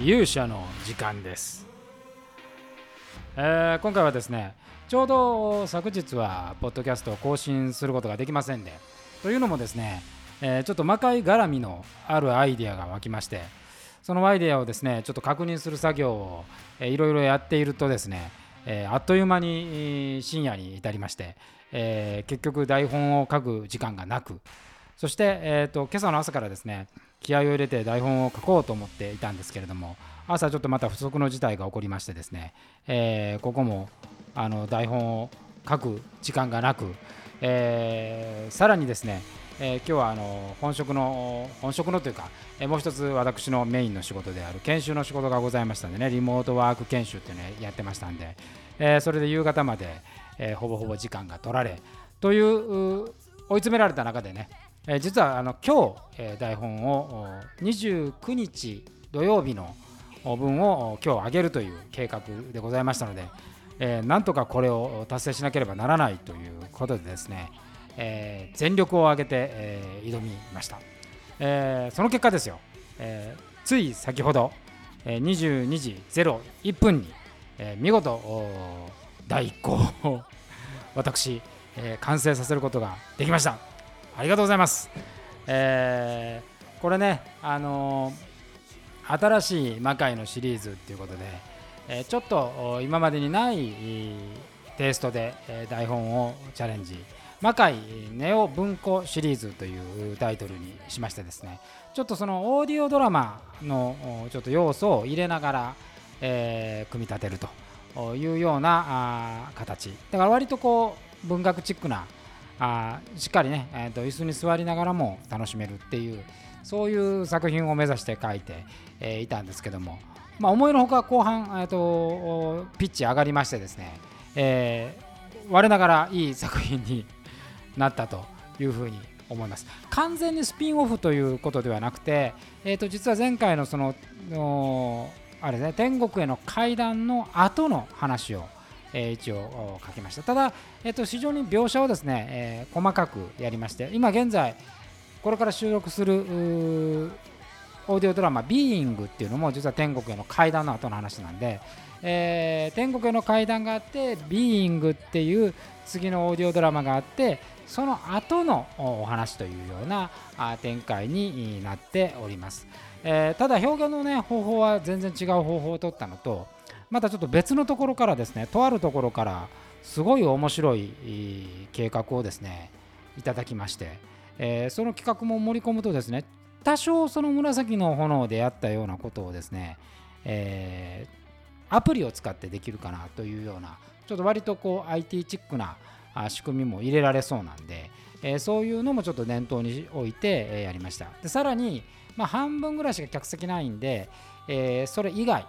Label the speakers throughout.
Speaker 1: 勇者の時間です、えー今回はですねちょうど昨日はポッドキャストを更新することができませんでというのもですね、えーちょっと魔界絡みのあるアイデアが湧きましてそのアイデアをですねちょっと確認する作業を、いろいろやっているとですね、えーあっという間に深夜に至りまして、え結局台本を書く時間がなくそして、えー、と今朝の朝からですね気合を入れて台本を書こうと思っていたんですけれども朝ちょっとまた不測の事態が起こりましてですね、えーここもあの台本を書く時間がなく、えーさらにですね、えー今日はあの本職の本職のというか、えーもう一つ私のメインの仕事である研修の仕事がございましたんでねリモートワーク研修っていうのをやってましたんで、えーそれで夕方まで、えーほぼほぼ時間が取られという追い詰められた中でね、えー実はあの今日、え台本を29日土曜日の分を今日上げるという計画でございましたので、えなんとかこれを達成しなければならないということでですね、え全力を挙げて、え挑みました、えその結果ですよ、えつい先ほど、え22時01分に、え見事第1項を 私、え完成させることができました。ありがとうございます、えーこれねあのー新しい魔界のシリーズっていうことで、えーちょっと今までにないテイストで、台本をチャレンジ。魔界ネオ文庫シリーズというタイトルにしましてですね。ちょっとそのオーディオドラマのちょっと要素を入れながら、えー組み立てるというような形。だから割とこう文学チックなあしっかりね、えーと椅子に座りながらも楽しめるっていうそういう作品を目指して書いて、えーいたんですけども、まあ、思いのほか後半、えー、とピッチ上がりましてですね、えー我ながらいい作品になったというふうに思います。完全にスピンオフということではなくて、えー、と実は前回のそのあれね天国への階段の後の話を、えー一応書きました。ただ、えー、と非常に描写をですね、えー細かくやりまして今現在これから収録するオーディオドラマ「ビーイングっていうのも実は天国への階段の後の話なんで、えー天国への階段があって「ビーイングっていう次のオーディオドラマがあってその後のお話というような展開になっております、えーただ表現の、ね、方法は全然違う方法を取ったのとまたちょっと別のところからですねとあるところからすごい面白い計画をですねいただきまして、えその企画も盛り込むとですね多少その紫の炎でやったようなことをですね、えアプリを使ってできるかなというようなちょっと割とこう IT チックな仕組みも入れられそうなんで、えそういうのもちょっと念頭に置いて、えやりました。でさらに、ま、半分ぐらいしか客席ないんで、えそれ以外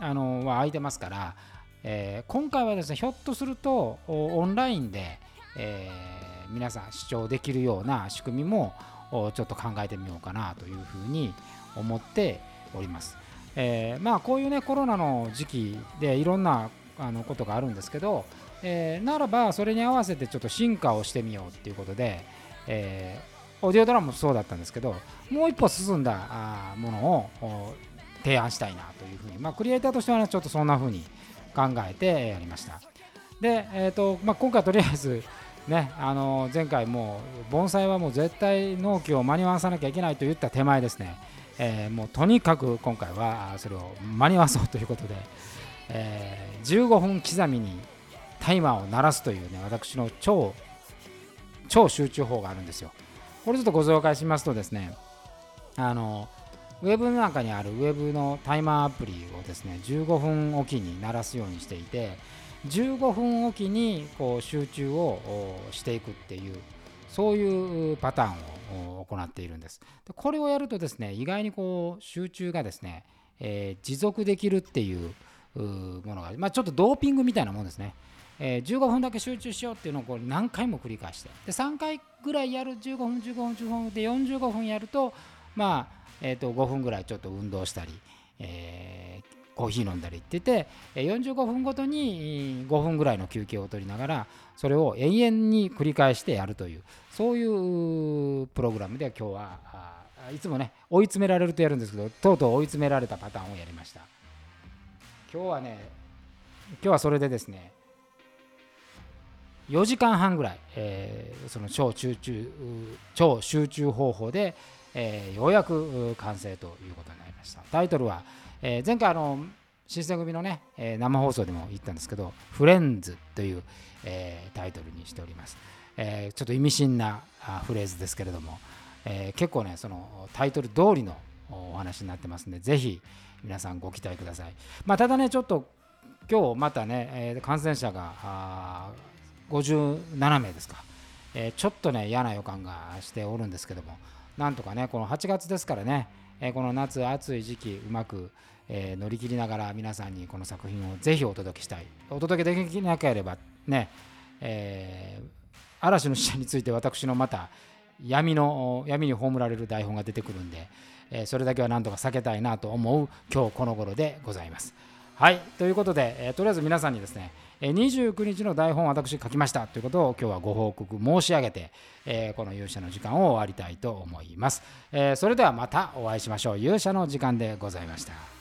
Speaker 1: あのは空いてますから、えー今回はですねひょっとするとオンラインで、えー皆さん視聴できるような仕組みもちょっと考えてみようかなというふうに思っております。えーまあこういうねコロナの時期でいろんなあのことがあるんですけど、えーならばそれに合わせてちょっと進化をしてみようっていうことで、えーオーディオドラマもそうだったんですけどもう一歩進んだものを提案したいなというふうに、まあ、クリエイターとしてはねちょっとそんなふうに考えてやりました。で、えーとまあ、今回とりあえず ね、あの前回もう盆栽はもう絶対納期を間に合わさなきゃいけないと言った手前ですね、えーもうとにかく今回はそれを間に合わそうということで、えー15分刻みにタイマーを鳴らすというね私の超超集中法があるんですよ。これちょっとご紹介しますとですねあのウェブの中にあるウェブのタイマーアプリをですね15分おきに鳴らすようにしていて15分おきにこう集中をしていくっていうそういうパターンを行っているんです。でこれをやるとですね意外にこう集中がですね、えー持続できるっていうものが、まあ、ちょっとドーピングみたいなもんですね、えー15分だけ集中しようっていうのをこう何回も繰り返して。で3回ぐらいやる15分15分15分で45分やるとまあ、えー、と5分ぐらいちょっと運動したり、えーコーヒー飲んだりって言ってえー45分ごとに5分ぐらいの休憩を取りながらそれを永遠に繰り返してやるというそういうプログラムで今日はいつもね追い詰められるとやるんですけどとうとう追い詰められたパターンをやりました。今日はね今日はそれでですね4時間半ぐらい、えー、その超集中超集中方法で、えー、ようやく完成ということになりました。タイトルは、えー、前回あの新選組のね、えー、生放送でも言ったんですけど「フレンズ」という、えー、タイトルにしております、えー、ちょっと意味深なフレーズですけれども、えー、結構ねそのタイトル通りのお話になってますんでぜひ皆さんご期待ください、まあ、ただねちょっと今日またね、えー、感染者が57名ですか、えー、ちょっとね嫌な予感がしておるんですけどもなんとかねこの8月ですからね、えー、この夏暑い時期うまく、えー、乗り切りながら皆さんにこの作品をぜひお届けしたいお届けできなければね、え嵐の死者について私のまた闇の闇に葬られる台本が出てくるんで、えそれだけはなんとか避けたいなと思う今日この頃でございます。はい、ということで、え、とりあえず皆さんにですね、29日の台本を私書きましたということを今日はご報告申し上げて、え、この勇者の時間を終わりたいと思います、えそれではまたお会いしましょう。勇者の時間でございました。